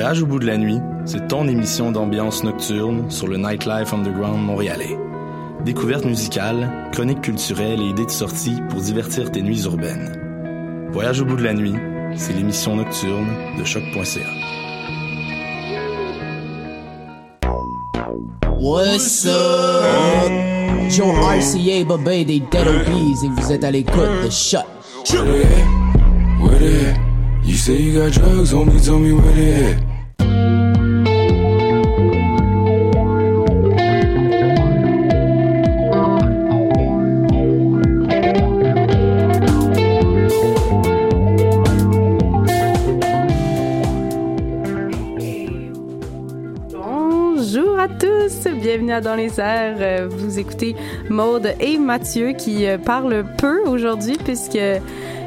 Voyage au bout de la nuit, c'est ton émission d'ambiance nocturne sur le Nightlife Underground montréalais. Découvertes musicales, chroniques culturelles et idées de sortie pour divertir tes nuits urbaines. Voyage au bout de la nuit, c'est l'émission nocturne de choc.ca. What's up? Joe RCA, Bobé des Dead et vous êtes à l'écoute de Shot. Say you got bienvenue à Dans les airs. Vous écoutez Maude et Mathieu qui euh, parlent peu aujourd'hui puisque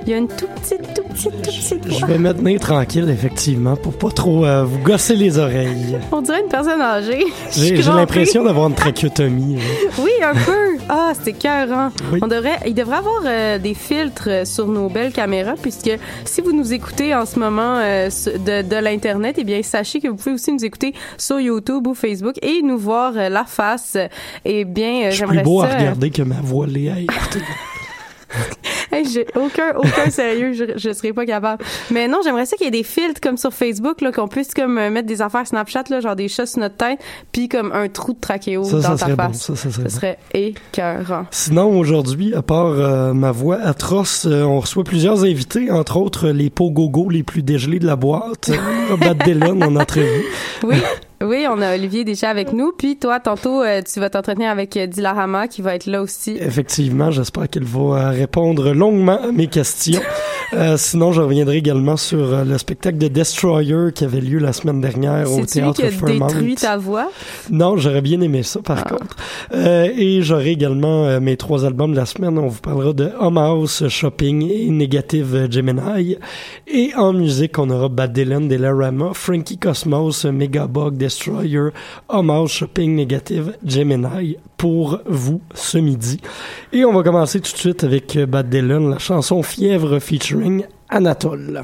il y a une toute petite, petite, toute petite Je vais me tenir tranquille, effectivement, pour pas trop euh, vous gosser les oreilles. On dirait une personne âgée. J'ai l'impression d'avoir une trachéotomie. là. Oui, un peu. Ah, c'est cœurant. Oui. On devrait, il devrait avoir euh, des filtres sur nos belles caméras, puisque si vous nous écoutez en ce moment euh, de, de l'internet, eh bien sachez que vous pouvez aussi nous écouter sur YouTube ou Facebook et nous voir la face. Eh bien, j'aimerais plus beau ça. à regarder que ma voix l'est à écouter. Hey, j'ai aucun, aucun sérieux, je, je serais pas capable. Mais non, j'aimerais ça qu'il y ait des filtres comme sur Facebook, là, qu'on puisse comme euh, mettre des affaires Snapchat, là, genre des chats sur notre tête, puis comme un trou de trachéo Ça, dans ça ta serait bon. face. Ça, ça serait Ce bon. serait écœurant. Sinon, aujourd'hui, à part euh, ma voix atroce, euh, on reçoit plusieurs invités, entre autres les pogogo les plus dégelés de la boîte. Euh, Bad Dylan en entrevue. Oui, oui, on a Olivier déjà avec nous. Puis toi, tantôt, euh, tu vas t'entretenir avec euh, Dilarama qui va être là aussi. Effectivement, j'espère qu'elle va euh, répondre longuement à mes questions. Euh, sinon, je reviendrai également sur le spectacle de Destroyer qui avait lieu la semaine dernière au C'est lui théâtre qui a Fairmount. détruit ta voix? Non, j'aurais bien aimé ça, par Ah. contre. Euh, et j'aurai également euh, mes trois albums de la semaine. On vous parlera de Home House, Shopping et Negative Gemini. Et en musique, on aura Bad Dylan, Delarama, Frankie Cosmos, Megabug, Destroyer, Home House, Shopping, Negative Gemini pour vous ce midi. Et on va commencer tout de suite avec euh, Bad Dylan, la chanson Fièvre featuring Anatole.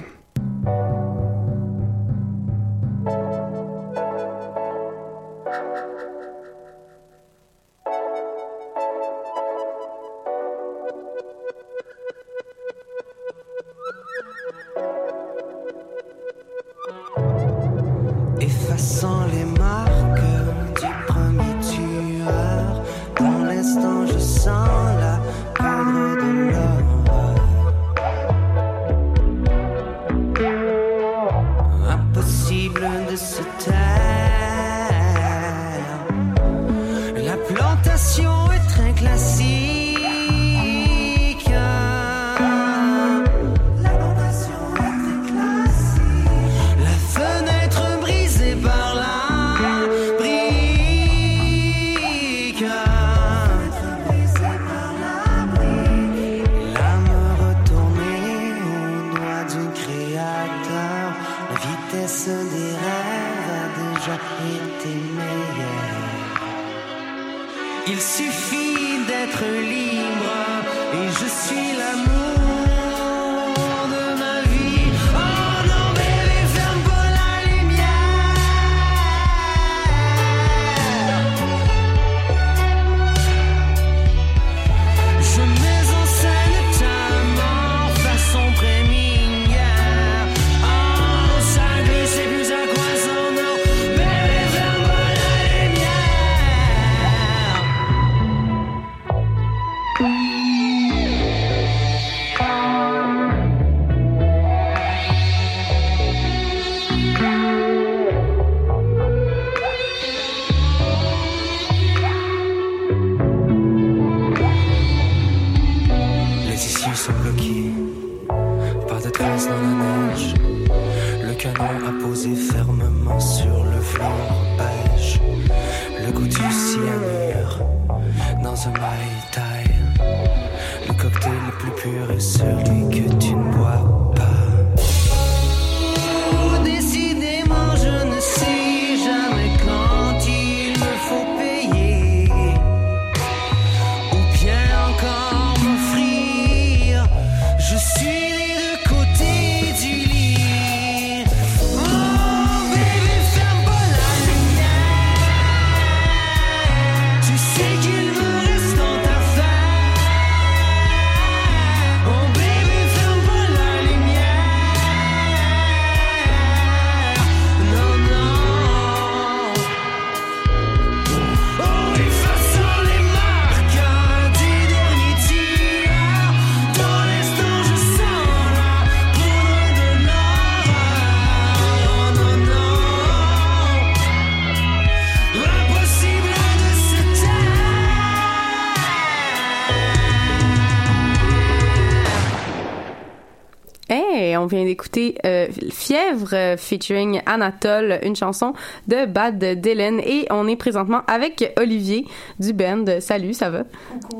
On vient d'écouter euh, Fièvre euh, featuring Anatole, une chanson de Bad Dylan et on est présentement avec Olivier du band. Salut, ça va?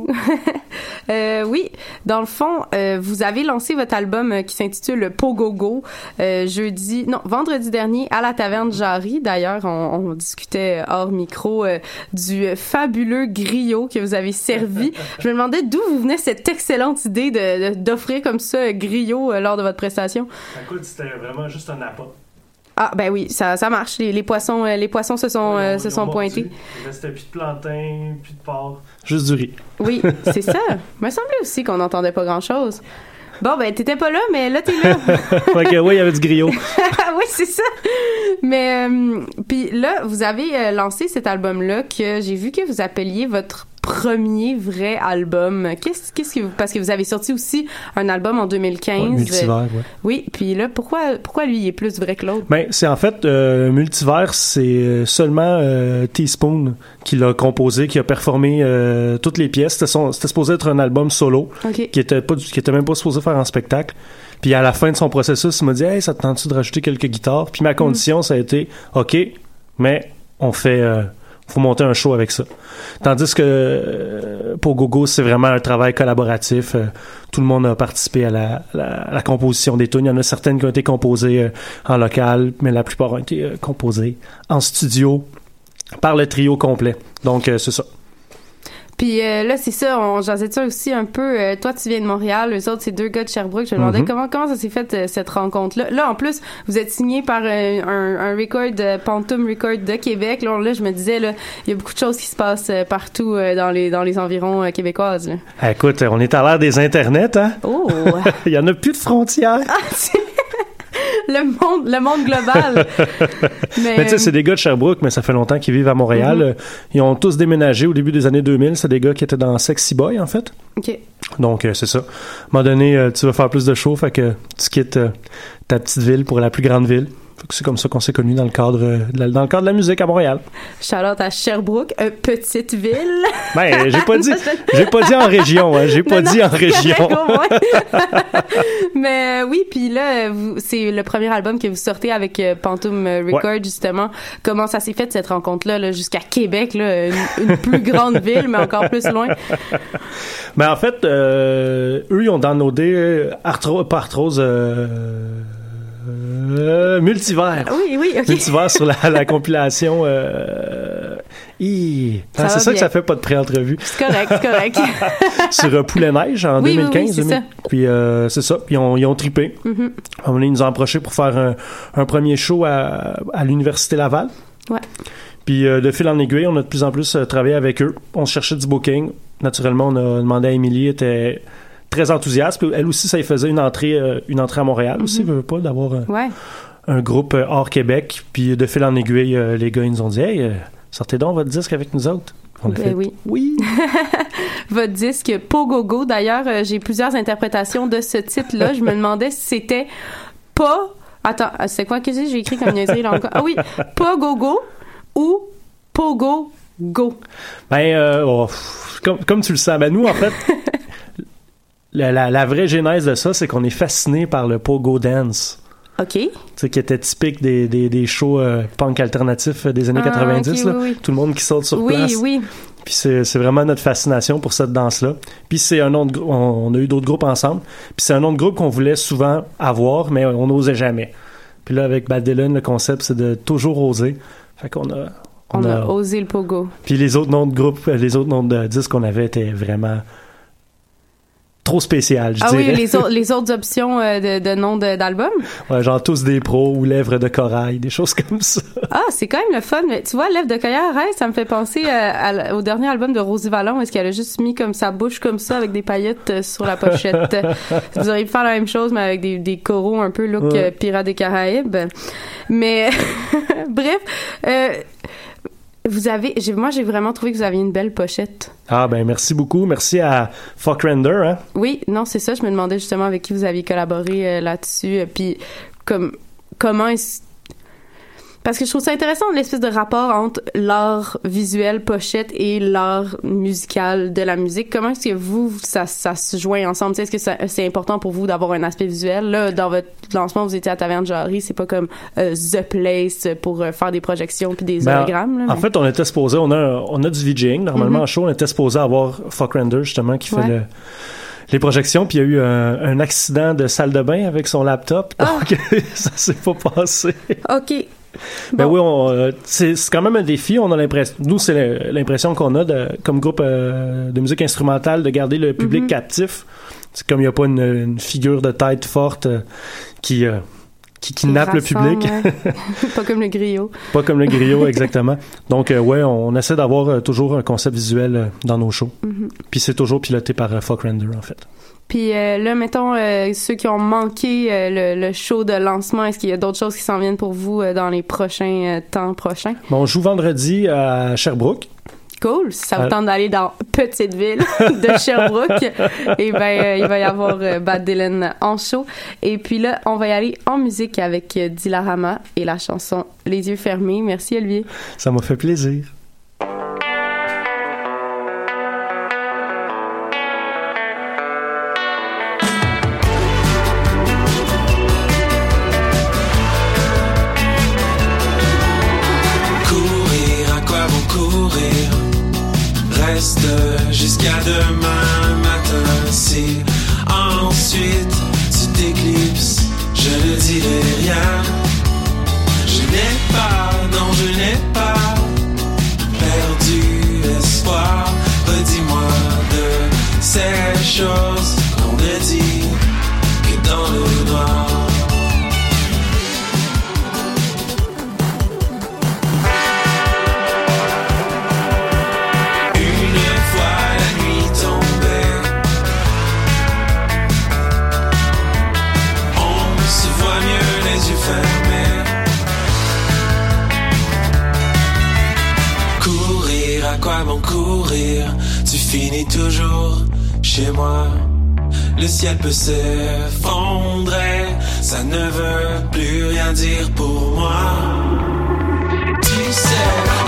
Euh, oui, dans le fond, euh, vous avez lancé votre album qui s'intitule Pogogo jeudi, non, vendredi dernier à la taverne Jarry. D'ailleurs, on, on discutait hors micro du fabuleux griot que vous avez servi. Je me demandais d'où vous venait cette excellente idée de- de- d'offrir comme ça griot lors de votre prestation. Écoute, c'était vraiment juste un appât. Ah ben oui, ça, ça marche. Les, les poissons, euh, les poissons se sont, euh, se sont pointés. Il restait plus de plantain, plus de porc. Juste du riz. Oui, c'est ça. me semblait aussi qu'on n'entendait pas grand-chose. Bon, ben, t'étais pas là, mais là, t'es là. fait que, ouais, il y avait du griot. oui, c'est ça. Mais, euh, puis là, vous avez euh, lancé cet album-là que j'ai vu que vous appeliez votre premier vrai album. Qu'est-ce, qu'est-ce que vous, parce que vous avez sorti aussi un album en 2015. Ouais, Multivers, ouais. Oui, puis là, pourquoi, pourquoi lui, il est plus vrai que l'autre? Ben, c'est en fait, euh, Multivers, c'est euh, seulement euh, Teaspoon qui l'a composé, qui a performé euh, toutes les pièces. C'était, son- c'était supposé être un album solo, qui était, pas, qui était même pas supposé faire en spectacle. Puis à la fin de son processus, il m'a dit Hey, ça te tente-tu de rajouter quelques guitares? Puis ma condition, ça a été OK, mais on fait. euh, faut monter un show avec ça. Tandis que euh, pour Gogo, c'est vraiment un travail collaboratif. Euh, tout le monde a participé à la, la- la composition des tunes. Il y en a certaines qui ont été composées euh, en local, mais la plupart ont été composées en studio par le trio complet. Donc, c'est ça. Puis euh, là, c'est ça, on jasait ça aussi un peu. euh, toi, tu viens de Montréal, les autres, c'est deux gars de Sherbrooke. Je me demandais Mhm. comment comment ça s'est fait euh, cette rencontre-là. Là, en plus, vous êtes signé par euh, un, un record, euh, Pantoum Record de Québec. Là, là, je me disais, là, il y a beaucoup de choses qui se passent euh, partout euh, dans les dans les environs euh, québécoises. là. Ah, Écoute, on est à l'ère des internets, hein? Oh, Il y en a plus de frontières. le monde, le monde global. Mais, Mais tu sais, c'est des gars de Sherbrooke, mais ça fait longtemps qu'ils vivent à Montréal. Mhm. Euh, Ils ont tous déménagé au début des années 2000. C'est des gars qui étaient dans Sexy Boy, en fait. ok. Donc, euh, c'est ça. À un moment donné, euh, tu vas faire plus de show, fait que tu quittes euh, ta petite ville pour la plus grande ville. C'est comme ça qu'on s'est connus dans le cadre euh, de la, dans le cadre de la musique à Montréal. Charlotte à Sherbrooke, une petite ville. Ben, j'ai pas dit, j'ai pas dit en région, hein, j'ai pas Non, dit non, en région. Mais euh, oui, puis là, vous- c'est le premier album que vous sortez avec euh, Pantoum euh, Record, justement. Comment ça s'est fait, cette rencontre-là, là, jusqu'à Québec, là, une, une plus grande ville, mais encore plus loin? Mais en fait, euh, eux, ils ont downloadé euh, Arthro, pas Arthrose, euh, euh, Multivers. Oui, oui. Multivers sur la, la compilation. Euh, Ah, c'est ça que ça fait pas de pré-entrevue. C'est correct, c'est correct. sur euh, Poulet Neige en Oui, oui, 2015. oui, c'est 2000. ça. Puis euh, c'est ça. Ils ont, ils ont trippé. Mhm. À un moment donné, ils nous ont approché pour faire un, un premier show à, à l'Université Laval. Ouais. Puis euh, de fil en aiguille, on a de plus en plus travaillé avec eux. On cherchait du booking. Naturellement, on a demandé à Émilie, était très enthousiaste. Puis elle aussi, ça lui faisait une entrée, euh, une entrée à Montréal aussi, Mhm. veut pas, d'avoir un, Ouais. un groupe euh, hors Québec. Puis de fil en aiguille, euh, les gars, ils nous ont dit Hey, euh, sortez donc votre disque avec nous autres. On Ben fait oui. Oui. Votre disque Pogogo, d'ailleurs, euh, j'ai plusieurs interprétations de ce titre-là. Je me demandais si c'était pas... Attends, euh, c'est quoi que j'ai j'ai écrit comme niaiserie là encore? Ah oui, Pogogo ou Pogo Go. Ben, euh, oh, comme, comme tu le sais, ben nous, en fait, la, la, la vraie genèse de ça, c'est qu'on est fasciné par le pogo dance. OK. Tu sais, qui était typique des, des, des shows euh, punk alternatifs des années Ah, 90. ok, là. oui, oui. Tout le monde qui saute sur Oui, place. oui. Puis c'est vraiment notre fascination pour cette danse-là. Puis c'est un autre on, on a eu d'autres groupes ensemble. Puis c'est un autre groupe qu'on voulait souvent avoir, mais on n'osait jamais. Puis là, avec Bad Dylan, le concept, c'est de toujours oser. Fait qu'on a... On, a, osé le Pogo. Puis les autres noms de groupes, les autres noms de disques qu'on avait étaient vraiment trop spécial, je Ah dirais. oui, les, autres- les autres options euh, de, de noms d'albums. Ouais, genre tous des pros ou lèvres de corail, des choses comme ça. Ah, c'est quand même le fun. Mais tu vois, Lèvres de Cueillère, hey, ça me fait penser euh, à au dernier album de Rosie Vallon. Est-ce qu'elle a juste mis comme sa bouche comme ça avec des paillettes euh, sur la pochette? Vous auriez pu faire la même chose, mais avec des, des coraux un peu look Ouais. Pirates des Caraïbes. Mais bref, euh, vous avez, moi j'ai vraiment trouvé que vous aviez une belle pochette. Ah ben merci beaucoup, merci à Fuck Render, hein. Oui, non, c'est ça. Je me demandais justement avec qui vous aviez collaboré euh, là-dessus. euh, Puis comme comment est-ce- Parce que je trouve ça intéressant l'espèce de rapport entre l'art visuel pochette et l'art musical de la musique. Comment est-ce que vous ça, ça se joint ensemble? Est-ce que c'est important pour vous d'avoir un aspect visuel? Là, dans votre lancement, vous étiez à Taverne Jarry, c'est pas comme euh, the place pour euh, faire des projections puis des Ben, hologrammes. là, En fait, on était supposé, on a, on a du VJing. Normalement, en show, on était supposé avoir Fuck Render, justement, qui fait Ouais. le- les projections. Puis il y a eu un, un accident de salle de bain avec son laptop. Ah. Donc, ça s'est pas passé. Ok. Ben Bon. oui, on, euh, c'est c'est quand même un défi. On a l'impression, nous, c'est l'impression qu'on a de, comme groupe euh, de musique instrumentale de garder le public Mhm. captif. C'est comme il n'y a pas une, une figure de tête forte euh, qui, euh, qui kidnappe le public. ouais. pas comme le griot. Pas comme le griot, exactement. Donc, euh, ouais, on, essaie d'avoir euh, toujours un concept visuel euh, dans nos shows. Mhm. Puis c'est toujours piloté par euh, Fuck Render, en fait. Puis là, mettons, ceux qui ont manqué le, le show de lancement, est-ce qu'il y a d'autres choses qui s'en viennent pour vous dans les prochains temps prochains? Bon, on joue vendredi à Sherbrooke. Cool. Si ça vous Euh. tente d'aller dans Petite Ville de Sherbrooke, et ben euh, il va y avoir euh, Bad Dylan en show. Et puis là, on va y aller en musique avec euh, Dilarama et la chanson Les yeux fermés. Merci Olivier. Ça m'a fait plaisir. Tu finis toujours chez moi. Le ciel peut s'effondrer, ça ne veut plus rien dire pour moi. Tu sais,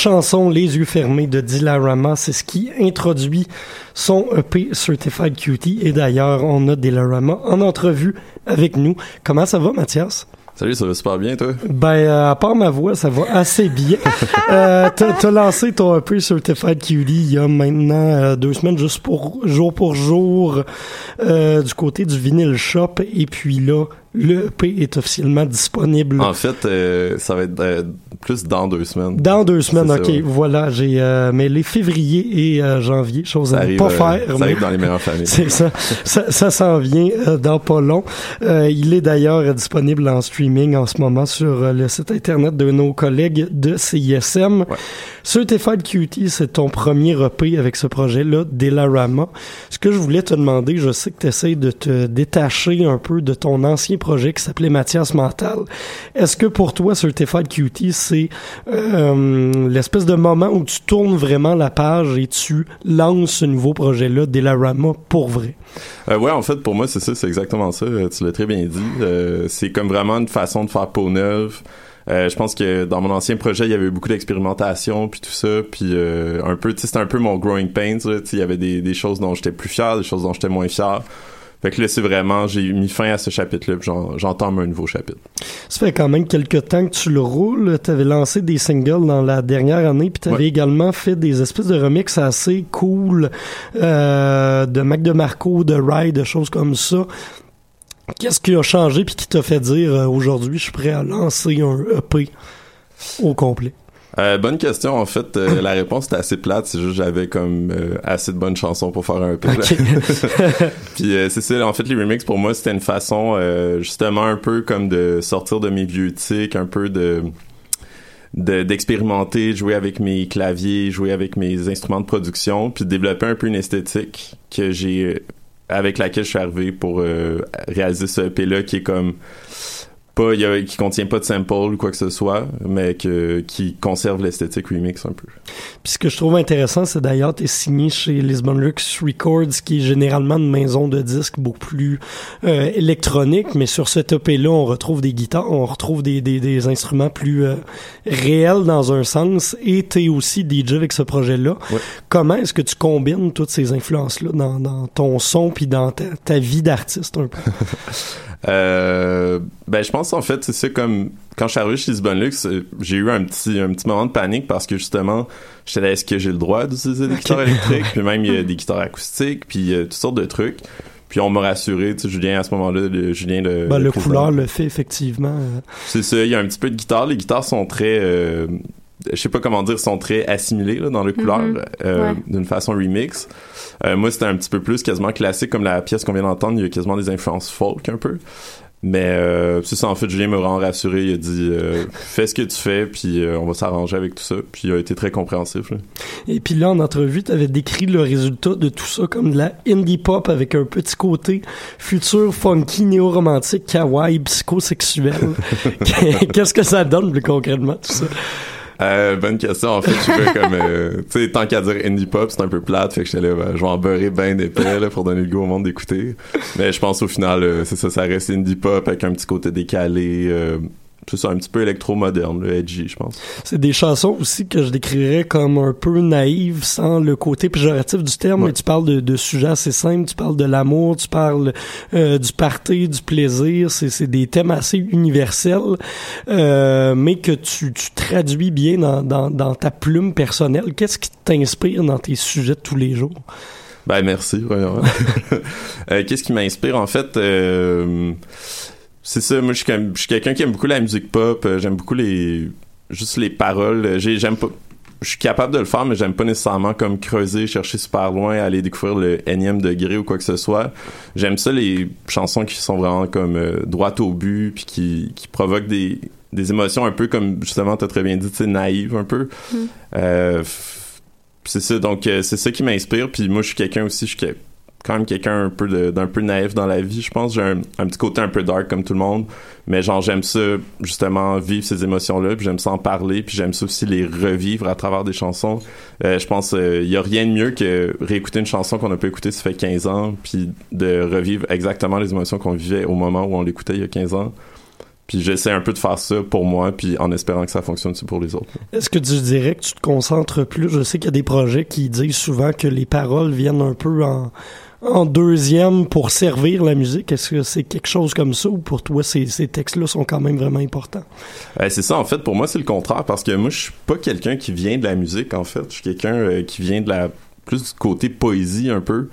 chanson Les yeux fermés de Dilarama, c'est ce qui introduit son EP Certified Cutie. Et d'ailleurs, on a Dilarama en entrevue avec nous. Comment ça va, Mathias? Salut, ça va super bien, toi? Ben, euh, à part ma voix, ça va assez bien. euh, t'as, lancé ton EP Certified Cutie il y a maintenant euh, deux semaines, juste pour jour pour jour, du côté du Vinyl Shop. Et puis là, le EP est officiellement disponible. En fait, euh, ça va être euh, plus dans deux semaines. Dans deux semaines, ok, ça, ouais. voilà, j'ai euh, mêlé février et euh, janvier, chose Ça à ne pas euh, faire. ça arrive dans les meilleures familles. C'est ça. Ça, ça s'en vient euh, dans pas long. Euh, il est d'ailleurs disponible en streaming en ce moment sur le site internet de nos collègues de CISM. Certified Cutie, c'est ton premier EP avec ce projet-là, Delarama. Ce que je voulais te demander, je sais que tu essaies de te détacher un peu de ton ancien projet qui s'appelait Mathias Mental. Est-ce que pour toi, Certified Cutie, c'est euh, l'espèce de moment où tu tournes vraiment la page et tu lances ce nouveau projet-là, Delarama, pour vrai? Euh, ouais, en fait, pour moi, c'est ça, c'est exactement ça. Euh, Tu l'as très bien dit. Euh, c'est comme vraiment une façon de faire peau neuve. Je pense que dans mon ancien projet, il y avait beaucoup d'expérimentation puis tout ça, puis un peu, c'était un peu mon growing pains. il y avait des, des choses dont j'étais plus fier, des choses dont j'étais moins fier. Fait que là, c'est vraiment, j'ai mis fin à ce chapitre-là, puis j'en- j'entame un nouveau chapitre. Ça fait quand même quelques temps que tu le roules. Tu avais lancé des singles dans la dernière année, puis tu avais Ouais. également fait des espèces de remixes assez cool euh, de Mac DeMarco, de Ride, de choses comme ça. Qu'est-ce qui a changé puis qui t'a fait dire euh, aujourd'hui je suis prêt à lancer un EP au complet? Euh, bonne question. En fait, euh, la réponse était assez plate. C'est juste que j'avais comme euh, assez de bonnes chansons pour faire un peu. Ok. Puis euh, c'est ça. En fait, les remixes pour moi c'était une façon euh, justement un peu comme de sortir de mes vieux tics, un peu de de- d'expérimenter, jouer avec mes claviers, jouer avec mes instruments de production, puis de développer un peu une esthétique que j'ai euh, avec laquelle je suis arrivé pour euh, réaliser ce EP là qui est comme pas y a- qui contient pas de sample ou quoi que ce soit, mais que qui conserve l'esthétique remix un peu. Puis ce que je trouve intéressant, c'est d'ailleurs, tu es signé chez Lisbon Lux Records, qui est généralement une maison de disques beaucoup plus euh, électronique, mais sur cet EP-là, on retrouve des guitares, on retrouve des, des, des instruments plus euh, réels dans un sens, et tu es aussi DJ avec ce projet-là. Ouais. Comment est-ce que tu combines toutes ces influences-là dans, dans ton son puis dans ta, ta vie d'artiste un peu? Euh, ben je pense en fait c'est ça comme quand je suis arrivé chez Lisbon Lux, euh, j'ai eu un petit un petit moment de panique parce que justement j'étais là est-ce que j'ai le droit d'utiliser des guitares électriques? Puis même il y a des guitares acoustiques puis euh, toutes sortes de trucs. Puis on m'a rassuré, tu sais, Julien à ce moment-là, le, Julien le, Ben, le président. couleur le fait effectivement. C'est ça, il y a un petit peu de guitare. Les guitares sont très, euh, je sais pas comment dire, sont très assimilées là, dans le couleur Mhm. euh, Ouais. d'une façon remix. Euh, moi, c'était un petit peu plus quasiment classique, comme la pièce qu'on vient d'entendre. Il y a quasiment des influences folk un peu. Mais euh, c'est ça, en fait, Julien me rend rassuré. Il a dit euh, fais ce que tu fais, puis euh, on va s'arranger avec tout ça. Puis il a été très compréhensif. là. Et puis là, en entrevue, tu avais décrit le résultat de tout ça comme de la indie pop avec un petit côté futur, funky, néo-romantique, kawaii, psychosexuel. Qu'est-ce que ça donne plus concrètement, tout ça? Euh, bonne question. En fait, je suis comme, euh, tu sais, tant qu'à dire indie pop, c'est un peu plate. Fait que j'étais là, ben, je vais en beurrer bien d'épais, là, pour donner le goût au monde d'écouter. Mais je pense au final, euh, c'est ça, ça reste indie pop avec un petit côté décalé, euh, c'est ça, un petit peu électro-moderne, le edgy, je pense. C'est des chansons aussi que je décrirais comme un peu naïves, sans le côté péjoratif du terme, Ouais. mais tu parles de, de sujets assez simples, tu parles de l'amour, tu parles euh, du party, du plaisir, c'est des thèmes assez universels, euh, mais que tu, tu traduis bien dans, dans, dans ta plume personnelle. Qu'est-ce qui t'inspire dans tes sujets de tous les jours? Ben merci, vraiment. Euh, Qu'est-ce qui m'inspire? En fait euh, C'est ça, moi je suis comme- je suis quelqu'un qui aime beaucoup la musique pop, euh, j'aime beaucoup les juste les paroles, Euh, j'ai j'aime pas je suis capable de le faire mais j'aime pas nécessairement comme creuser, chercher super loin, aller découvrir le énième degré ou quoi que ce soit. J'aime ça les chansons qui sont vraiment comme euh, droites au but puis qui qui provoquent des des émotions un peu comme justement t'as très bien dit, tu sais naïves un peu. Euh, f- c'est ça donc euh, c'est ça qui m'inspire puis moi je suis quelqu'un aussi je suis quand même quelqu'un un peu d'un peu naïf dans la vie je pense. J'ai un, petit côté un peu dark comme tout le monde mais genre j'aime ça justement vivre ces émotions là puis j'aime ça en parler puis j'aime ça aussi les revivre à travers des chansons. Euh, je pense il y a rien de mieux que réécouter une chanson qu'on a pas écoutée ça fait 15 ans puis de revivre exactement les émotions qu'on vivait au moment où on l'écoutait il y a 15 ans. Puis j'essaie un peu de faire ça pour moi puis en espérant que ça fonctionne aussi pour les autres. Est-ce que tu dirais que tu te concentres plus? Je sais qu'il y a des projets qui disent souvent que les paroles viennent un peu en, en deuxième pour servir la musique? Est-ce que c'est quelque chose comme ça ou pour toi, ces, textes-là sont quand même vraiment importants? Euh, c'est ça, en fait, pour moi, c'est le contraire parce que moi, je suis pas quelqu'un qui vient de la musique, en fait. Je suis quelqu'un euh, qui vient de la plus du côté poésie un peu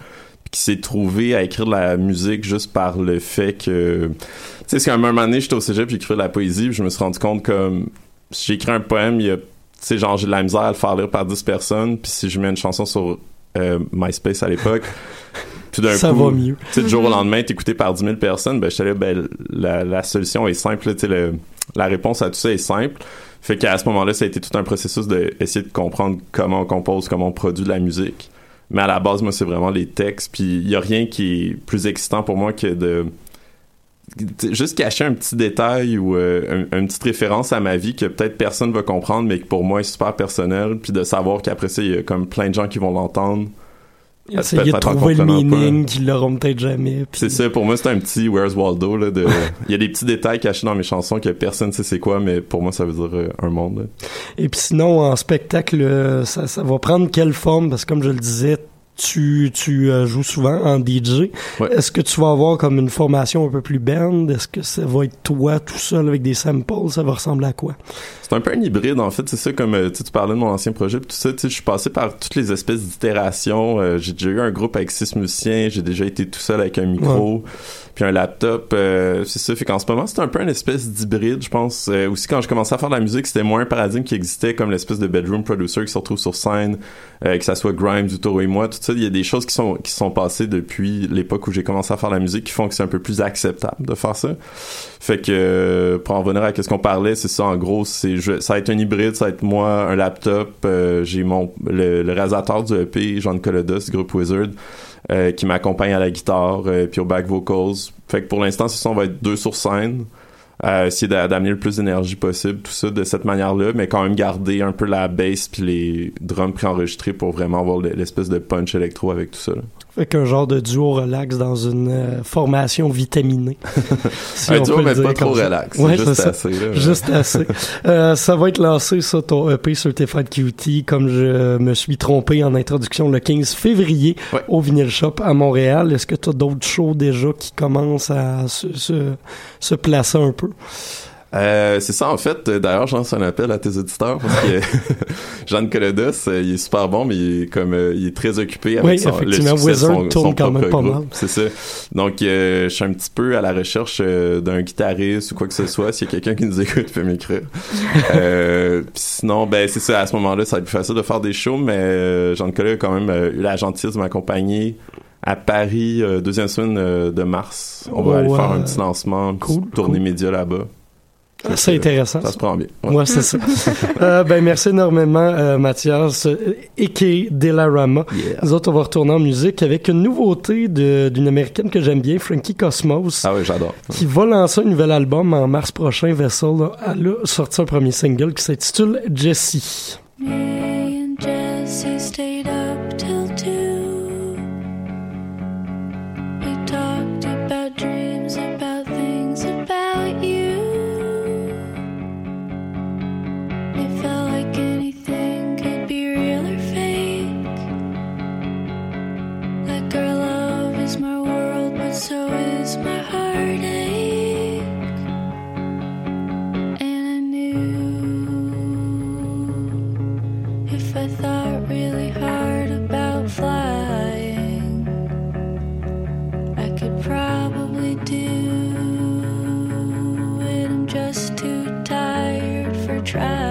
qui s'est trouvé à écrire de la musique juste par le fait que tu sais, c'est qu'à un moment donné, j'étais au cégep, j'écrivais de la poésie, puis je me suis rendu compte comme si j'écris un poème, il y a tu sais genre j'ai de la misère à le faire lire par 10 personnes, puis si je mets une chanson sur euh, MySpace à l'époque, tout d'un Ça coup, va mieux. du jour au lendemain, t'es écouté par 10 000 personnes, ben, j'étais là, ben, la, la solution est simple, le- la réponse à tout ça est simple. Fait qu'à ce moment-là, ça a été tout un processus d'essayer de comprendre comment on compose, comment on produit de la musique. Mais à la base, moi, c'est vraiment les textes, puis il y a rien qui est plus excitant pour moi que de juste cacher un petit détail ou euh, un- une petite référence à ma vie que peut-être personne va comprendre, mais que pour moi est super personnel, puis de savoir qu'après ça, il y a comme plein de gens qui vont l'entendre. Essayer de trouver le meaning qu'ils l'auront peut-être jamais. C'est ça, pour moi, c'est un petit Where's Waldo. Là, de... Il y a des petits détails cachés dans mes chansons que personne ne sait c'est quoi, mais pour moi, ça veut dire euh, un monde. là. Et puis sinon, en spectacle, euh, ça, ça va prendre quelle forme? Parce que comme je le disais, tu, tu euh, joues souvent en DJ. Ouais. Est-ce que tu vas avoir comme une formation un peu plus band? Est-ce que ça va être toi tout seul avec des samples? Ça va ressembler à quoi? C'est un peu un hybride, en fait. C'est ça, comme euh, tu parlais de mon ancien projet, tout ça. tu sais, Je suis passé par toutes les espèces d'itérations. Euh, j'ai déjà eu un groupe avec six musiciens. J'ai déjà été tout seul avec un micro, puis un laptop. euh, c'est ça. Fait qu'en ce moment, c'est un peu une espèce d'hybride, je pense. Euh, aussi, quand je commençais à faire de la musique, c'était moins un paradigme qui existait comme l'espèce de bedroom producer qui se retrouve sur scène, euh, que ça soit Grimes Toro et moi. Tout ça, il y a des choses qui sont qui sont passées depuis l'époque où j'ai commencé à faire de la musique qui font que c'est un peu plus acceptable de faire ça. Fait que euh, pour en revenir à ce qu'on parlait, c'est ça en gros, c'est je- ça va être un hybride, ça va être moi un laptop, euh, j'ai mon le, le réalisateur du EP Jean Colodos du groupe Wizard euh, qui m'accompagne à la guitare euh, puis au back vocals. Fait que pour l'instant, c'est ça, on va être deux sur scène. Essayer d'a- d'amener le plus d'énergie possible, tout ça de cette manière-là, mais quand même garder un peu la bass puis les drums préenregistrés pour vraiment avoir le- l'espèce de punch électro avec tout ça. là. Fait qu'un genre de duo relax dans une euh, formation vitaminée. si un on duo, peut le mais dire pas comme trop ça. relax. Ouais, juste ça. assez. Là, Juste assez. Euh, ça va être lancé, ça, ton EP Certified Cutie, comme je me suis trompé en introduction, le 15 février Ouais. au Vinyl Shop à Montréal. Est-ce que tu as d'autres shows déjà qui commencent à se, se, se placer un peu? Euh, c'est ça en fait. D'ailleurs, je lance un appel à tes auditeurs parce que Jean Colodos, euh, il est super bon, mais il est comme euh, il est très occupé avec Oui, son, le succès de Wizard son, tourne son quand même pas mal. C'est ça. Donc, euh, je suis un petit peu à la recherche euh, d'un guitariste ou quoi que ce soit. S'il y a quelqu'un qui nous écoute, peut m'écrire. euh, sinon, ben c'est ça. À ce moment-là, ça va être plus facile de faire des shows, mais Jean Colodos a quand même eu la gentillesse de m'accompagner. À Paris, euh, deuxième semaine euh, de mars, on va Oh, aller faire euh, un petit lancement, une petite cool, tournée cool. média là-bas. C'est intéressant. Ça se prend bien. Ouais. Moi, c'est ça. Euh, ben, merci énormément, euh, Mathias, a.k.a. Delarama. Yeah. Nous autres, on va retourner en musique avec une nouveauté d'une américaine que j'aime bien, Frankie Cosmos. Ah oui, j'adore. qui va lancer un nouvel album en mars prochain. Vessel elle a sorti un premier single qui s'intitule Jessie. Me and stayed up so is my heartache. And I knew if I thought really hard about flying, I could probably do it. I'm just too tired for trying.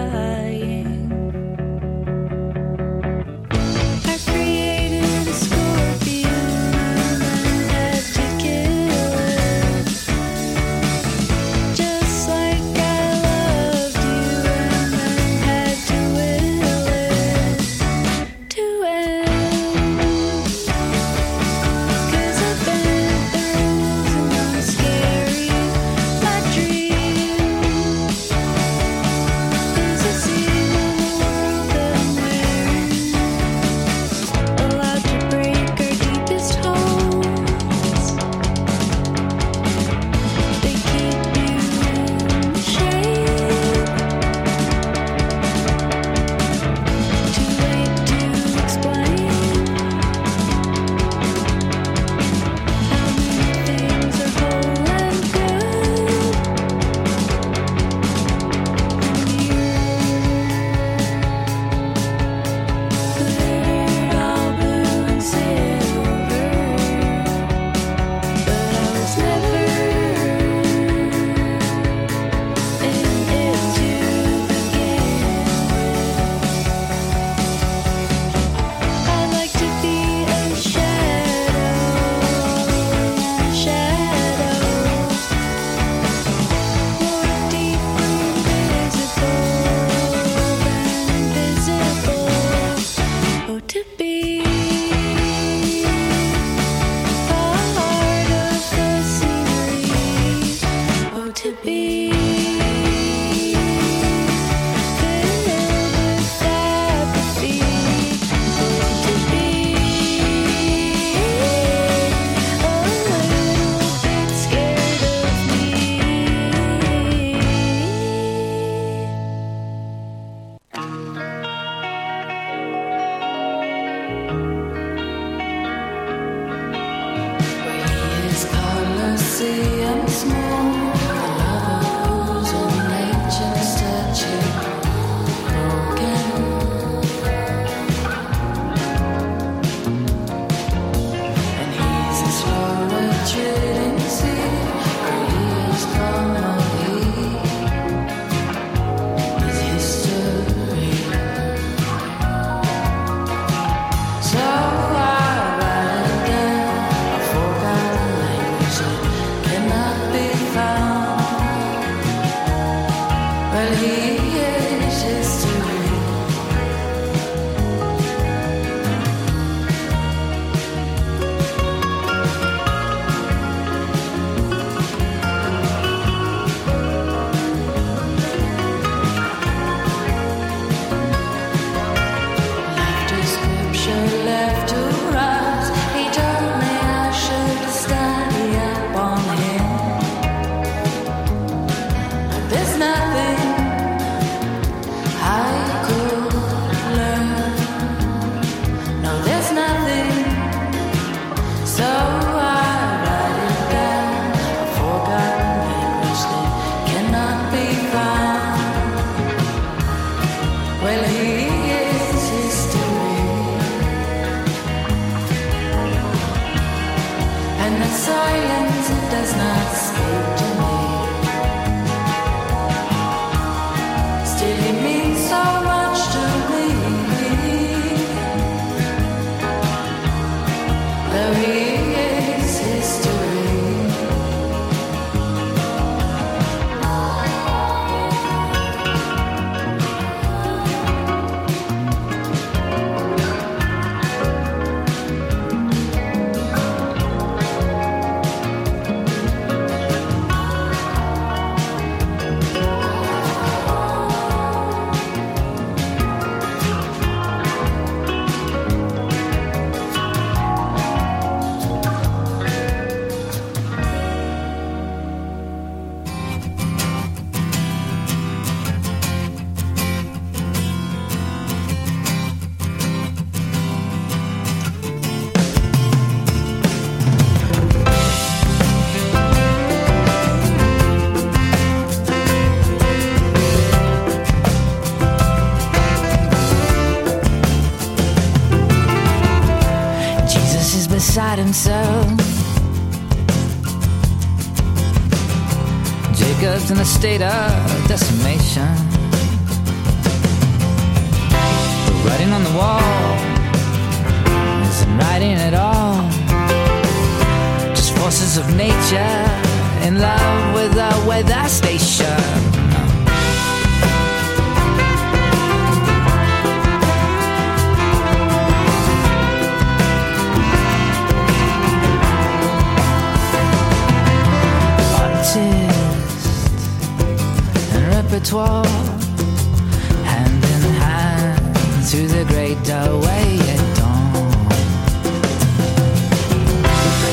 to the great doorway at dawn.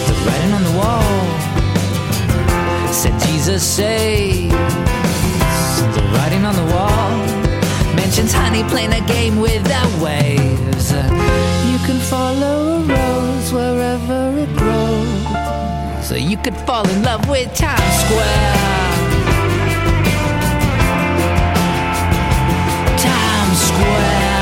The writing on the wall said Jesus saves. The writing on the wall mentions honey playing a game with the waves. You can follow a rose wherever it grows. So you could fall in love with Times Square. Times Square.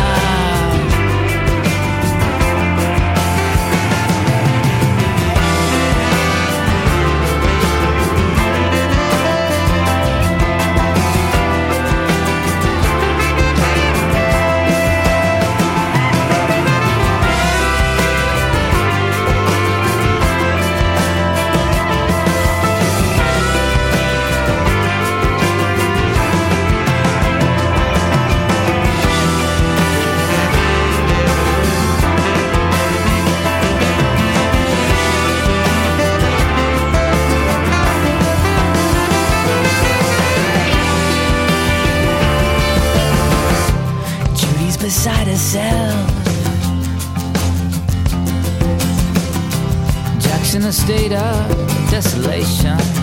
a state of desolation.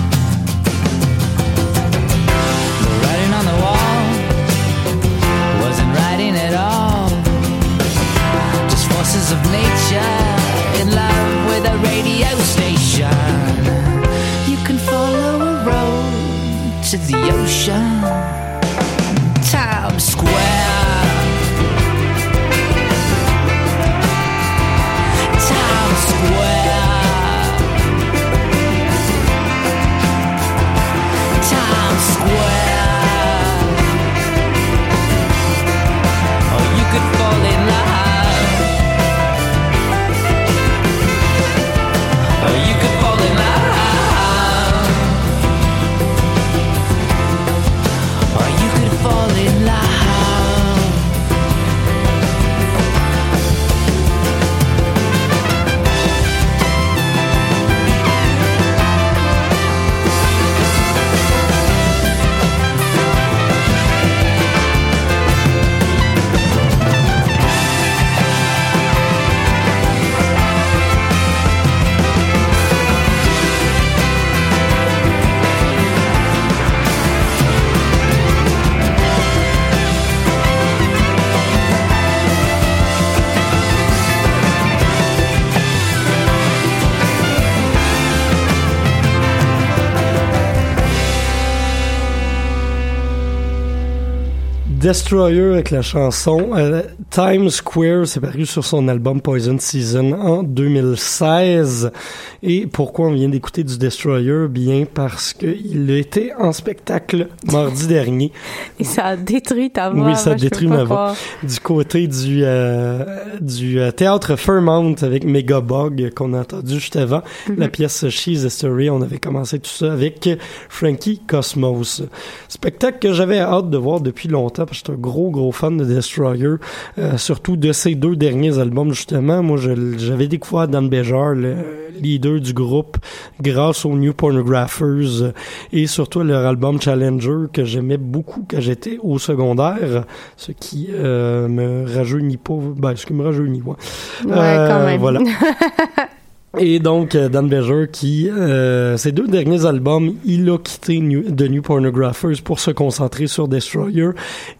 Destroyer avec la chanson euh, Times Square, c'est paru sur son album Poison Season en 2016. Et pourquoi on vient d'écouter du Destroyer? Bien parce qu'il était en spectacle mardi dernier Et ça a détruit ta voix. Oui, ça moi, je détruit ma voix. du côté du euh, du euh, théâtre Fairmount avec Megabug qu'on a entendu juste avant. La pièce She's a Story, on avait commencé tout ça avec Frankie Cosmos. Spectacle que j'avais hâte de voir depuis longtemps parce que je suis un gros gros fan de Destroyer, euh, surtout de ces deux derniers albums justement. Moi, j'avais découvert Dan Bejar, le leader du groupe, grâce aux New Pornographers euh, et surtout leur album Challenger que j'aimais beaucoup quand j'étais au secondaire, ce qui euh, me rajeunit pas, ben, ce qui me rajeunit, ouais. Ouais, Euh, quand même. Voilà. Et donc, euh, Dan Bejar, qui, euh, ses deux derniers albums, il a quitté The New Pornographers pour se concentrer sur Destroyer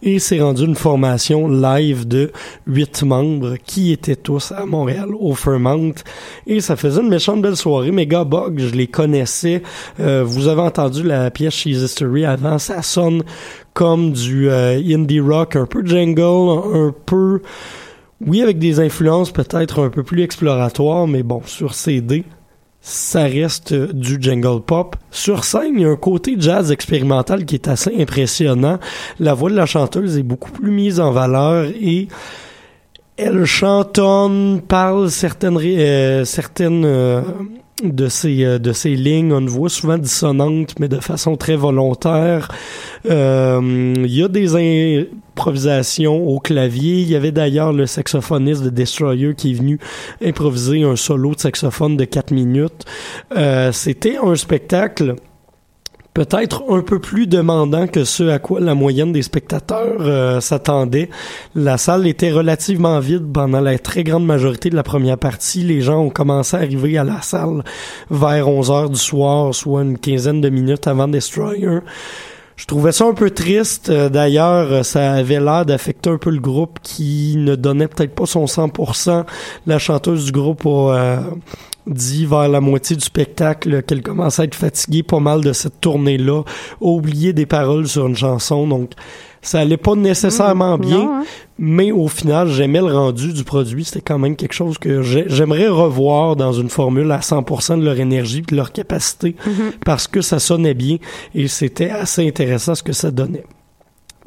et s'est rendu une formation live de huit membres qui étaient tous à Montréal, au Fairmount. Et ça faisait une méchante belle soirée. Mega Bug, je les connaissais. Euh, vous avez entendu la pièce She's History avant. Ça sonne comme du euh, indie rock, un peu jungle, un peu... Oui, avec des influences peut-être un peu plus exploratoires, mais bon, sur CD, ça reste euh, du jungle pop. Sur scène, il y a un côté jazz expérimental qui est assez impressionnant. La voix de la chanteuse est beaucoup plus mise en valeur et elle chantonne, parle certaines euh, certaines euh, de ses euh, de ses lignes, a une voix souvent dissonante, mais de façon très volontaire. Euh, Il y a des improvisations au clavier. Il y avait d'ailleurs le saxophoniste de Destroyer qui est venu improviser un solo de saxophone de 4 minutes. Euh, C'était un spectacle peut-être un peu plus demandant que ce à quoi la moyenne des spectateurs euh, s'attendait. La salle était relativement vide pendant la très grande majorité de la première partie. Les gens ont commencé à arriver à la salle vers 11 heures du soir, soit une quinzaine de minutes avant Destroyer. Je trouvais ça un peu triste. Euh, D'ailleurs, euh, ça avait l'air d'affecter un peu le groupe qui ne donnait peut-être pas son 100%. La chanteuse du groupe a euh, dit vers la moitié du spectacle qu'elle commençait à être fatiguée pas mal de cette tournée-là, a oublié des paroles sur une chanson. Donc, ça allait pas nécessairement bien. Non, hein? Mais au final, j'aimais le rendu du produit. C'était quand même quelque chose que j'ai- j'aimerais revoir dans une formule à 100% de leur énergie et de leur capacité parce que ça sonnait bien et c'était assez intéressant ce que ça donnait.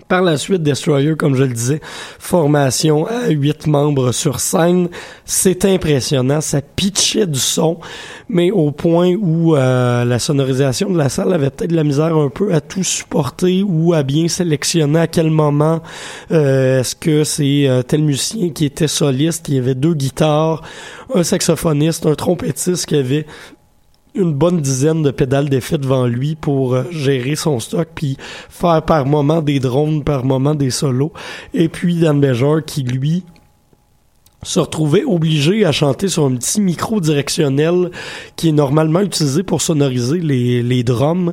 Par la suite, Destroyer, comme je le disais, formation à huit membres sur scène. C'est impressionnant. Ça pitchait du son, mais au point où euh, la sonorisation de la salle avait peut-être de la misère un peu à tout supporter ou à bien sélectionner à quel moment euh, est-ce que c'est euh, tel musicien qui était soliste. Y avait deux guitares, un saxophoniste, un trompettiste qui avait une bonne dizaine de pédales d'effet devant lui pour euh, gérer son stock puis faire par moment des drones, par moment des solos. Et puis Dan Bejar qui, lui, se retrouvait obligé à chanter sur un petit micro directionnel qui est normalement utilisé pour sonoriser les, les drums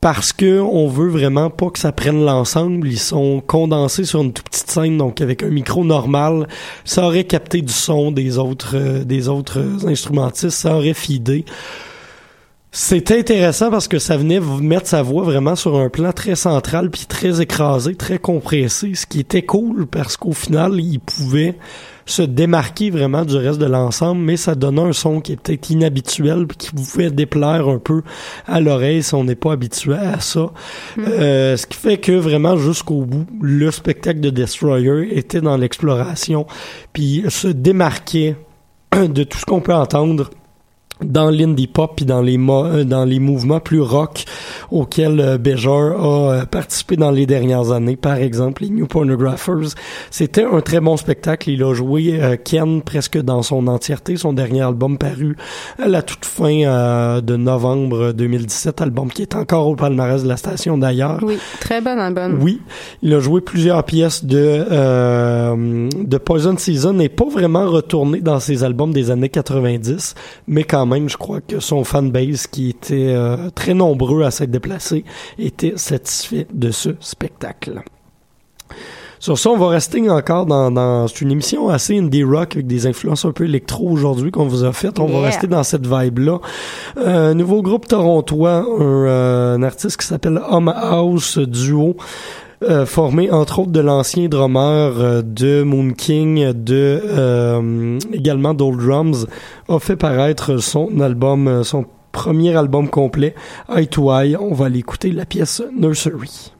parce que on veut vraiment pas que ça prenne l'ensemble. Ils sont condensés sur une toute petite scène, donc avec un micro normal, ça aurait capté du son des autres euh, des autres instrumentistes, ça aurait fidé. C'était intéressant parce que ça venait mettre sa voix vraiment sur un plan très central puis très écrasé, très compressé, ce qui était cool parce qu'au final, il pouvait se démarquer vraiment du reste de l'ensemble, mais ça donnait un son qui est peut-être inhabituel puis qui pouvait déplaire un peu à l'oreille si on n'est pas habitué à ça. Euh, ce qui fait que vraiment jusqu'au bout, le spectacle de Destroyer était dans l'exploration puis se démarquait de tout ce qu'on peut entendre dans l'indie pop puis dans les mo- euh, dans les mouvements plus rock auxquels euh, Bejar a euh, participé dans les dernières années. Par exemple les New Pornographers. C'était un très bon spectacle. Il a joué euh, Ken presque dans son entièreté. Son dernier album paru à la toute fin de novembre 2017 album qui est encore au palmarès de la station d'ailleurs. Oui, très bon album. oui, il a joué plusieurs pièces de euh, de Poison Season n'est pas vraiment retourné dans ses albums des années 90, mais quand même, je crois que son fanbase qui était euh, très nombreux à s'être déplacé était satisfait de ce spectacle. Sur ça, on va rester encore dans, dans c'est une émission assez indie rock avec des influences un peu électro aujourd'hui qu'on vous a fait. On va rester dans cette vibe-là. Euh, nouveau groupe torontois, un, euh, un artiste qui s'appelle Home House Duo. Euh, formé entre autres de l'ancien drummer euh, de Moon King, de euh, également d'Old Drums, a fait paraître son album, euh, son premier album complet, Eye to Eye. On va aller écouter la pièce Nursery.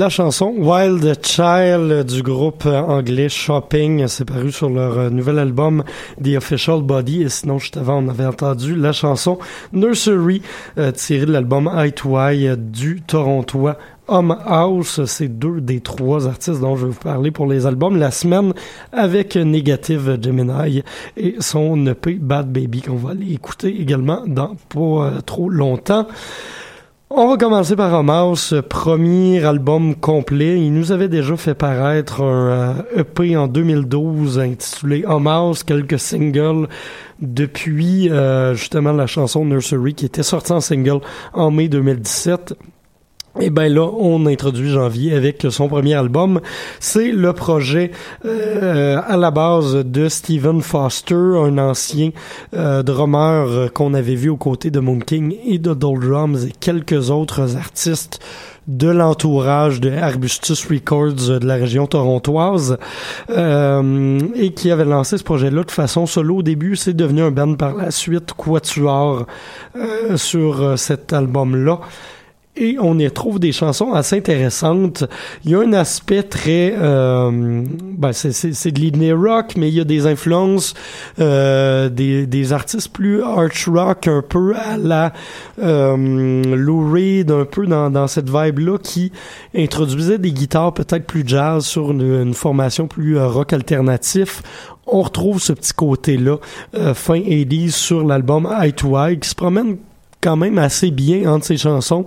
La chanson Wild Child du groupe anglais Shopping, c'est paru sur leur euh, nouvel album The Official Body. Et sinon, juste avant, on avait entendu la chanson Nursery, euh, tirée de l'album Eye to du Torontois Home House. C'est deux des trois artistes dont je vais vous parler pour les albums la semaine avec Negative Gemini et son EP Bad Baby qu'on va aller écouter également dans pas euh, trop longtemps. On va commencer par House, premier album complet. Il nous avait déjà fait paraître un euh, EP en 2012 intitulé House, quelques singles depuis euh, justement la chanson Nursery qui était sortie en single en mai 2017. Et ben là, on introduit Janvier avec son premier album. C'est le projet euh, à la base de Stephen Foster, un ancien euh, drummer qu'on avait vu aux côtés de Moon King et de Drums et quelques autres artistes de l'entourage de Arbustus Records de la région torontoise euh, et qui avait lancé ce projet-là de façon solo au début. C'est devenu un band par la suite, Quatuor, euh, sur euh, cet album-là et on y trouve des chansons assez intéressantes. Il y a un aspect très, euh, ben c'est, de l'indie rock, mais il y a des influences euh, des, des artistes plus arch rock, un peu à la euh, Lou Reed, un peu dans, dans cette vibe-là, qui introduisait des guitares peut-être plus jazz sur une, formation plus euh, rock alternatif. On retrouve ce petit côté-là euh, fin 80s sur l'album Eye to Eye, qui se promène quand même assez bien entre ces chansons.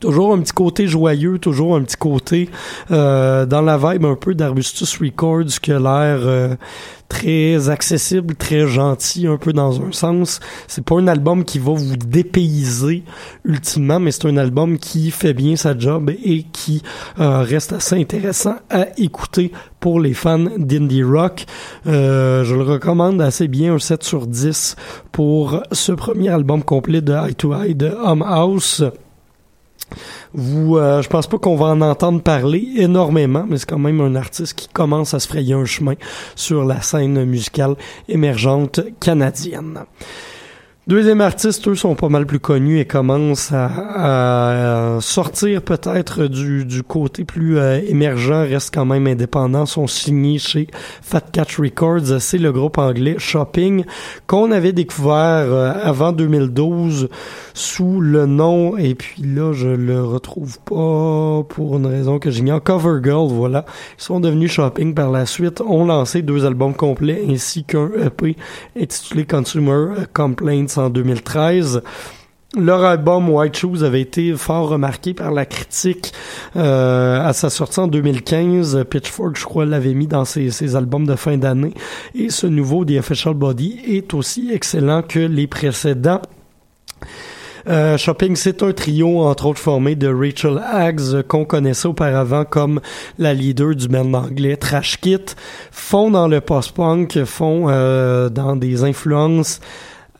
Toujours un petit côté joyeux, toujours un petit côté euh, dans la vibe un peu d'Arbustus Records qui a l'air euh, très accessible, très gentil, un peu dans un sens. C'est pas un album qui va vous dépayser ultimement, mais c'est un album qui fait bien sa job et qui euh, reste assez intéressant à écouter pour les fans d'indie rock. Euh, je le recommande assez bien, un 7 sur 10 pour ce premier album complet de Eye to Eye de Home House. Vous, euh, je pense pas qu'on va en entendre parler énormément, mais c'est quand même un artiste qui commence à se frayer un chemin sur la scène musicale émergente canadienne. Deuxième artiste, eux, sont pas mal plus connus et commencent à, à sortir peut-être du, du côté plus euh, émergent, restent quand même indépendants, sont signés chez Fat Cat Records. C'est le groupe anglais Shopping qu'on avait découvert euh, avant 2012 sous le nom, et puis là, je le retrouve pas pour une raison que j'ignore. Cover Girl, voilà. Ils sont devenus Shopping par la suite, ont lancé deux albums complets ainsi qu'un EP intitulé Consumer Complaints en 2013. Leur album White Shoes avait été fort remarqué par la critique euh, à sa sortie en 2015. Pitchfork, je crois, l'avait mis dans ses, albums de fin d'année. Et ce nouveau The Official Body est aussi excellent que les précédents. Euh, Shopping, c'est un trio, entre autres, formé de Rachel Hags, qu'on connaissait auparavant comme la leader du band anglais Trash Kit, font dans le post-punk, font euh, dans des influences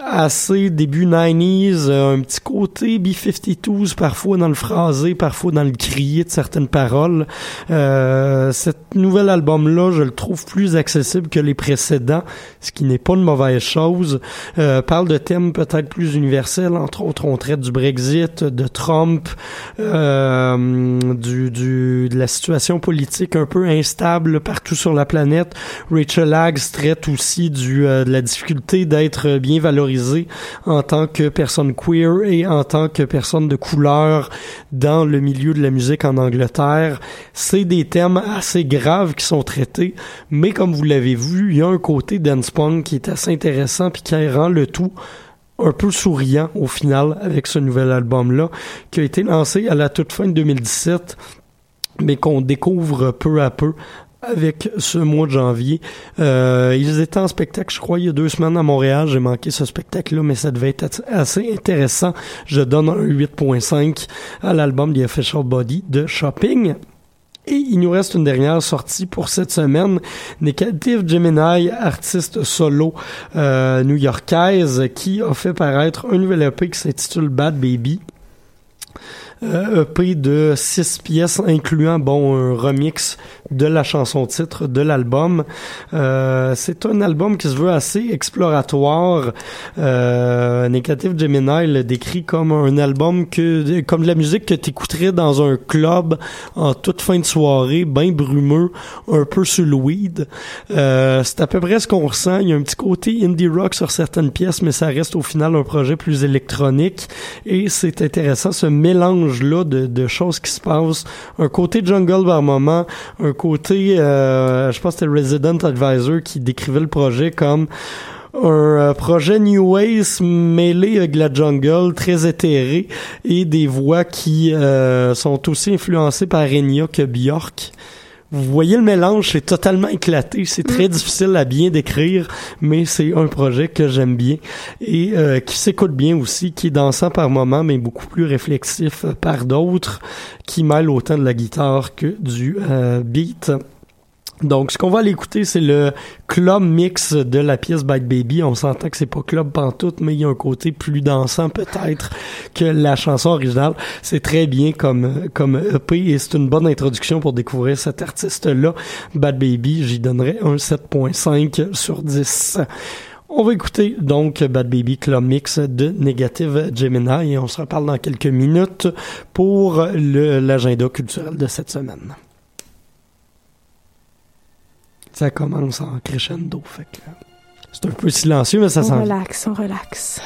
assez début 90s, euh, un petit côté B-52s, parfois dans le phrasé, parfois dans le crier de certaines paroles. Euh, cet nouvel album-là, je le trouve plus accessible que les précédents, ce qui n'est pas une mauvaise chose. Euh, parle de thèmes peut-être plus universels, entre autres, on traite du Brexit, de Trump, euh, du, du, de la situation politique un peu instable partout sur la planète. Rachel Hags traite aussi du, euh, de la difficulté d'être bien valorisé en tant que personne queer et en tant que personne de couleur dans le milieu de la musique en Angleterre. C'est des thèmes assez graves qui sont traités, mais comme vous l'avez vu, il y a un côté dance punk qui est assez intéressant puis qui rend le tout un peu souriant au final avec ce nouvel album-là qui a été lancé à la toute fin de 2017 mais qu'on découvre peu à peu avec ce mois de janvier. Euh, ils étaient en spectacle, je crois, il y a deux semaines à Montréal. J'ai manqué ce spectacle-là, mais ça devait être assez intéressant. Je donne un 8.5 à l'album The Official Body de Shopping. Et il nous reste une dernière sortie pour cette semaine. Negative Gemini, artiste solo euh, new-yorkaise, qui a fait paraître un nouvel EP qui s'intitule Bad Baby. Euh, EP de six pièces incluant bon un remix de la chanson titre de l'album. Euh, c'est un album qui se veut assez exploratoire. Euh, Negative Gemini le décrit comme un album que comme de la musique que tu écouterais dans un club en toute fin de soirée, bien brumeux, un peu sur le weed. Euh, c'est à peu près ce qu'on ressent. Il y a un petit côté indie rock sur certaines pièces, mais ça reste au final un projet plus électronique. Et c'est intéressant ce mélange-là de, de choses qui se passent. Un côté jungle par moment, un côté, euh, je pense que c'était Resident Advisor qui décrivait le projet comme un euh, projet New Ways mêlé avec la jungle, très éthéré, et des voix qui euh, sont aussi influencées par Enya que Björk. Vous voyez le mélange, c'est totalement éclaté, c'est très difficile à bien décrire, mais c'est un projet que j'aime bien et euh, qui s'écoute bien aussi, qui est dansant par moments, mais beaucoup plus réflexif euh, par d'autres, qui mêle autant de la guitare que du euh, beat. Donc, ce qu'on va aller écouter, c'est le club mix de la pièce Bite Baby. On s'entend que c'est pas club pantoute, mais il y a un côté plus dansant peut-être que la chanson originale. C'est très bien comme comme EP et c'est une bonne introduction pour découvrir cet artiste-là. Bad Baby, j'y donnerais un 7.5 sur 10. On va écouter donc Bad Baby Club Mix de Negative Gemini et on se reparle dans quelques minutes pour l'agenda culturel de cette semaine. Ça commence en crescendo, fait que c'est un peu silencieux, mais ça On s'en vient. relaxe, on relaxe.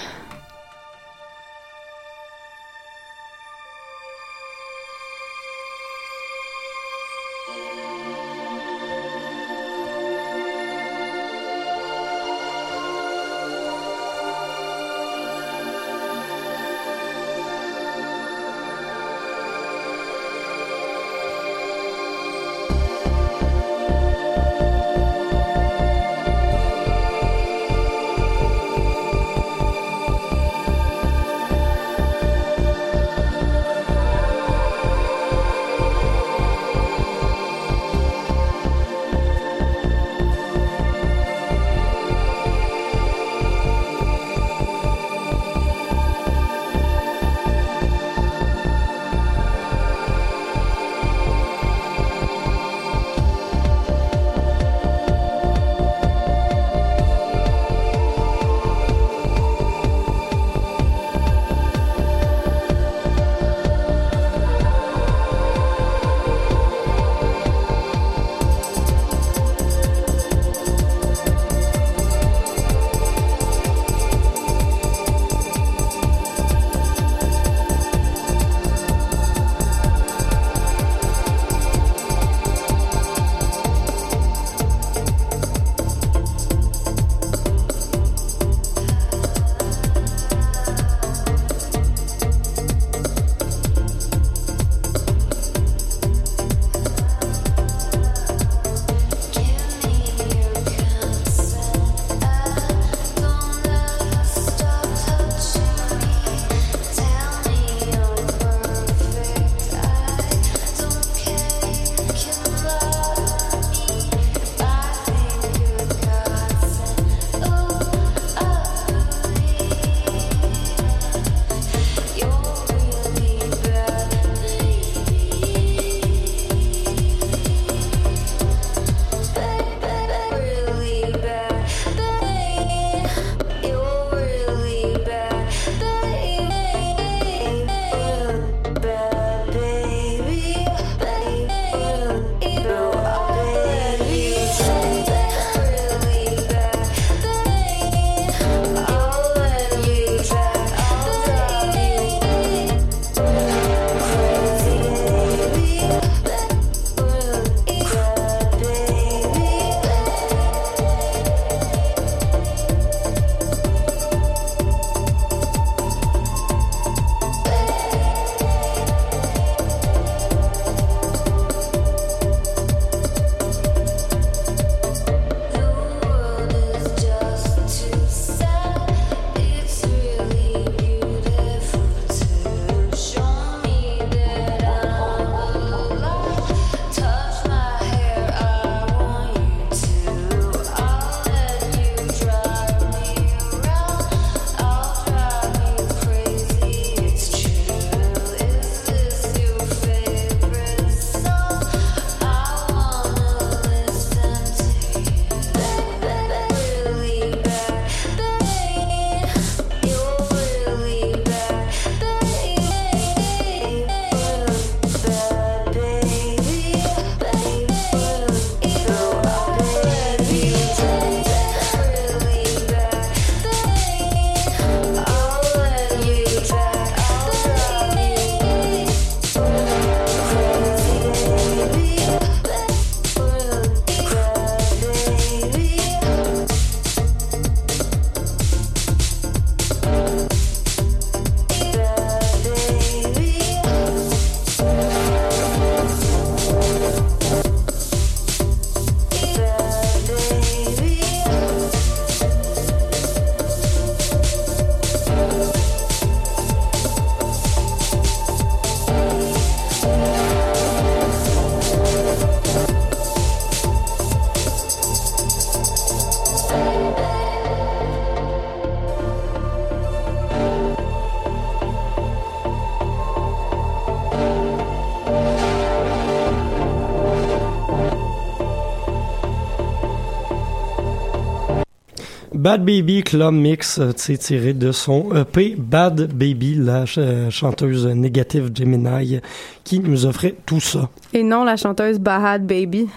Bad Baby Club Mix, euh, c'est tiré de son EP Bad Baby, la ch- euh, chanteuse négative Gemini, qui nous offrait tout ça. Et non la chanteuse Bahad Baby.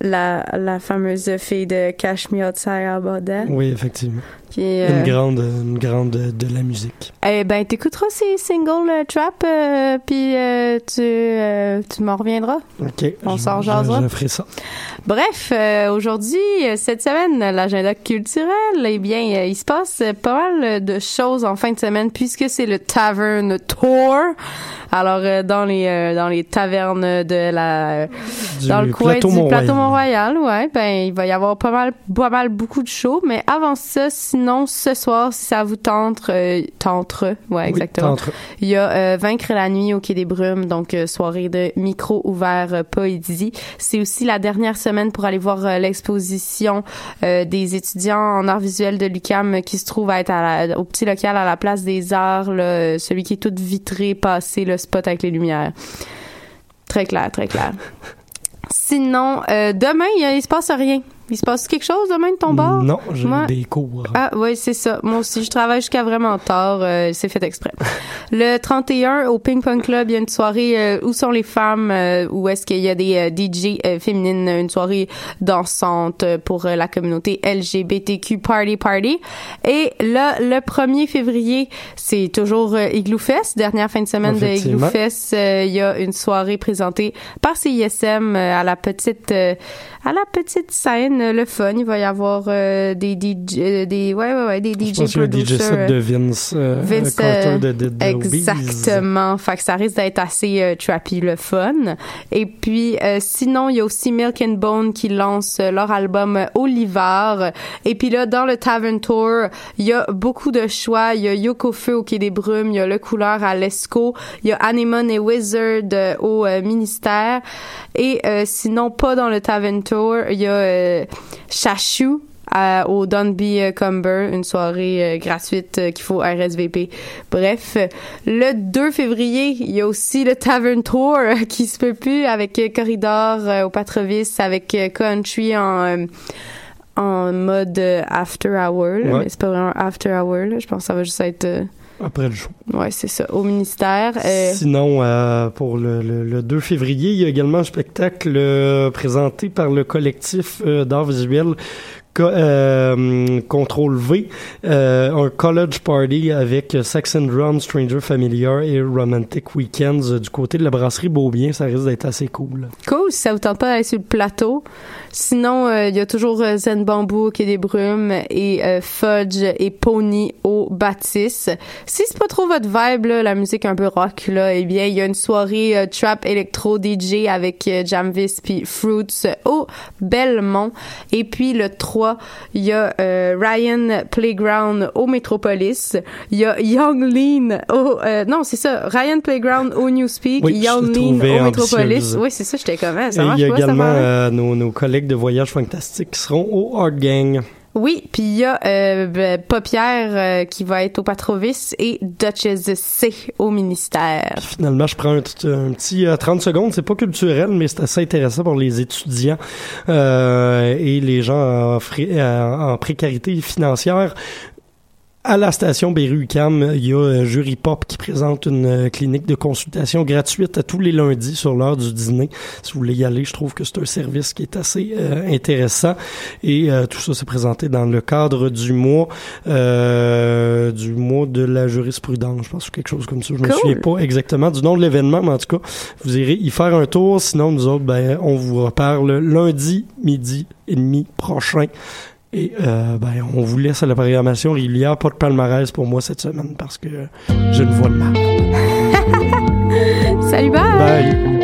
La, la fameuse fille de Cash Me Outside About That. Oui, effectivement. Qui est, euh, Une grande, une grande de, la musique. Eh ben, t'écouteras ces singles euh, trap, euh, puis tu, tu m'en reviendras. Ok. On s'en je- jasera. Je ferai ça. Bref, aujourd'hui, cette semaine, l'agenda culturel, eh bien, il se passe pas mal de choses en fin de semaine puisque c'est le Tavern Tour. Alors, euh, dans les euh, dans les tavernes de la Du dans le coin plateau du Mont-Royal. plateau Mont-Royal, ouais, ben il va y avoir pas mal pas mal beaucoup de shows, mais avant ça, sinon ce soir, si ça vous tente, euh, tente, ouais, exactement. Il y a euh, Vaincre la nuit au Quai des Brumes, donc euh, soirée de micro ouvert poésie. C'est aussi la dernière semaine pour aller voir l'exposition des étudiants en arts visuels de l'UCAM qui se trouve à être à la- au petit local à la place des arts, là, celui qui est tout vitré, passé, le spot avec les lumières. Très clair, très clair. Sinon, demain, il, il se passe rien. Il se passe quelque chose demain de ton bord? Non, j'ai Moi- des cours. Ah oui, c'est ça. Moi aussi, je travaille jusqu'à vraiment tard. euh, c'est fait exprès. Le 31, au Ping Pong Club, il y a une soirée euh, Où sont les femmes? euh, où est-ce qu'il y a des euh, DJ féminines, une soirée dansante pour la communauté LGBTQ Party Party. Et là, le 1er février, c'est toujours Igloo Fest, dernière fin de semaine de Igloo. Fest. Il y a une soirée présentée par CISM à la petite euh, à la petite scène, le fun. Il va y avoir euh, des DJ, euh, des ouais ouais ouais des Je DJ pense qu'il y a un DJ set de Vince, euh, Vince, Carter euh, de. Exactement. Fait que ça risque d'être assez euh, trappy, le fun. Et puis, euh, sinon, il y a aussi Milk and Bone qui lance leur album Olivar. Et puis là, dans le Tavern Tour, il y a beaucoup de choix. Il y a Yoko Feu au Quai des Brumes, il y a Le Couleur à l'Esco, il y a Anemone et Wizard au ministère. Et euh, sinon, pas dans le Tavern Tour, il y a euh, Chachou à- au Dunby euh, Cumber, une soirée euh, gratuite euh, qu'il faut RSVP. Bref, euh, le 2 février, il y a aussi le Tavern Tour euh, qui se peut plus avec euh, Corridor euh, au Patrovis, avec euh, Country en euh, en mode euh, after hour, Ouais. mais c'est pas vraiment after hour. là. Je pense que ça va juste être euh, Après le show. ouais c'est ça au ministère. Euh, Sinon, euh, pour le, le- le 2 février, il y a également un spectacle euh, présenté par le collectif d'art visuel euh, Contrôle V, euh, un college party avec Saxon Drum, Stranger Familiar et Romantic Weekends du côté de la brasserie Beaubien. Ça risque d'être assez cool. Cool, ça vous tente pas d'aller sur le plateau. Sinon, euh, il y a toujours euh, Zen Bamboo au Quai des Brumes et Fudge et Pony au Baptiste. Si c'est pas trop votre vibe, la musique un peu rock, là, eh bien, il y a une soirée trap électro DJ avec Jamvis puis Fruits au Belmont. Et puis le 3, il y a euh, Ryan Playground au Metropolis. Il y a Young Lean au... euh, non, c'est ça, Ryan Playground au Newspeak, Oui, je Young Lean au Metropolis. Oui, c'est ça, j'étais comme, ah, ça Et il marche y a pas, également affaire-là? euh, nos, nos collègues de Voyage Fantastique qui seront au Art Gang. Oui, puis il y a euh, ben, euh, qui va être au Patrovis et Duchess C au ministère. Finalement, je prends un, petit euh, 30 secondes. C'est pas culturel, mais c'est assez intéressant pour les étudiants euh, et les gens en, euh, en précarité financière. À la station Berry-UQAM, il y a euh, Jury Pop qui présente une euh, clinique de consultation gratuite à tous les lundis sur l'heure du dîner. Si vous voulez y aller, je trouve que c'est un service qui est assez euh, intéressant. Et euh, tout ça s'est présenté dans le cadre du mois euh, du mois de la jurisprudence, je pense, ou quelque chose comme ça. Je me Cool. souviens pas exactement du nom de l'événement, mais en tout cas, vous irez y faire un tour. Sinon, nous autres, ben, on vous reparle lundi midi et demi prochain. Et euh, ben, on vous laisse à la programmation a Pas de palmarès pour moi cette semaine parce que je ne vois le mal. Salut! Bye!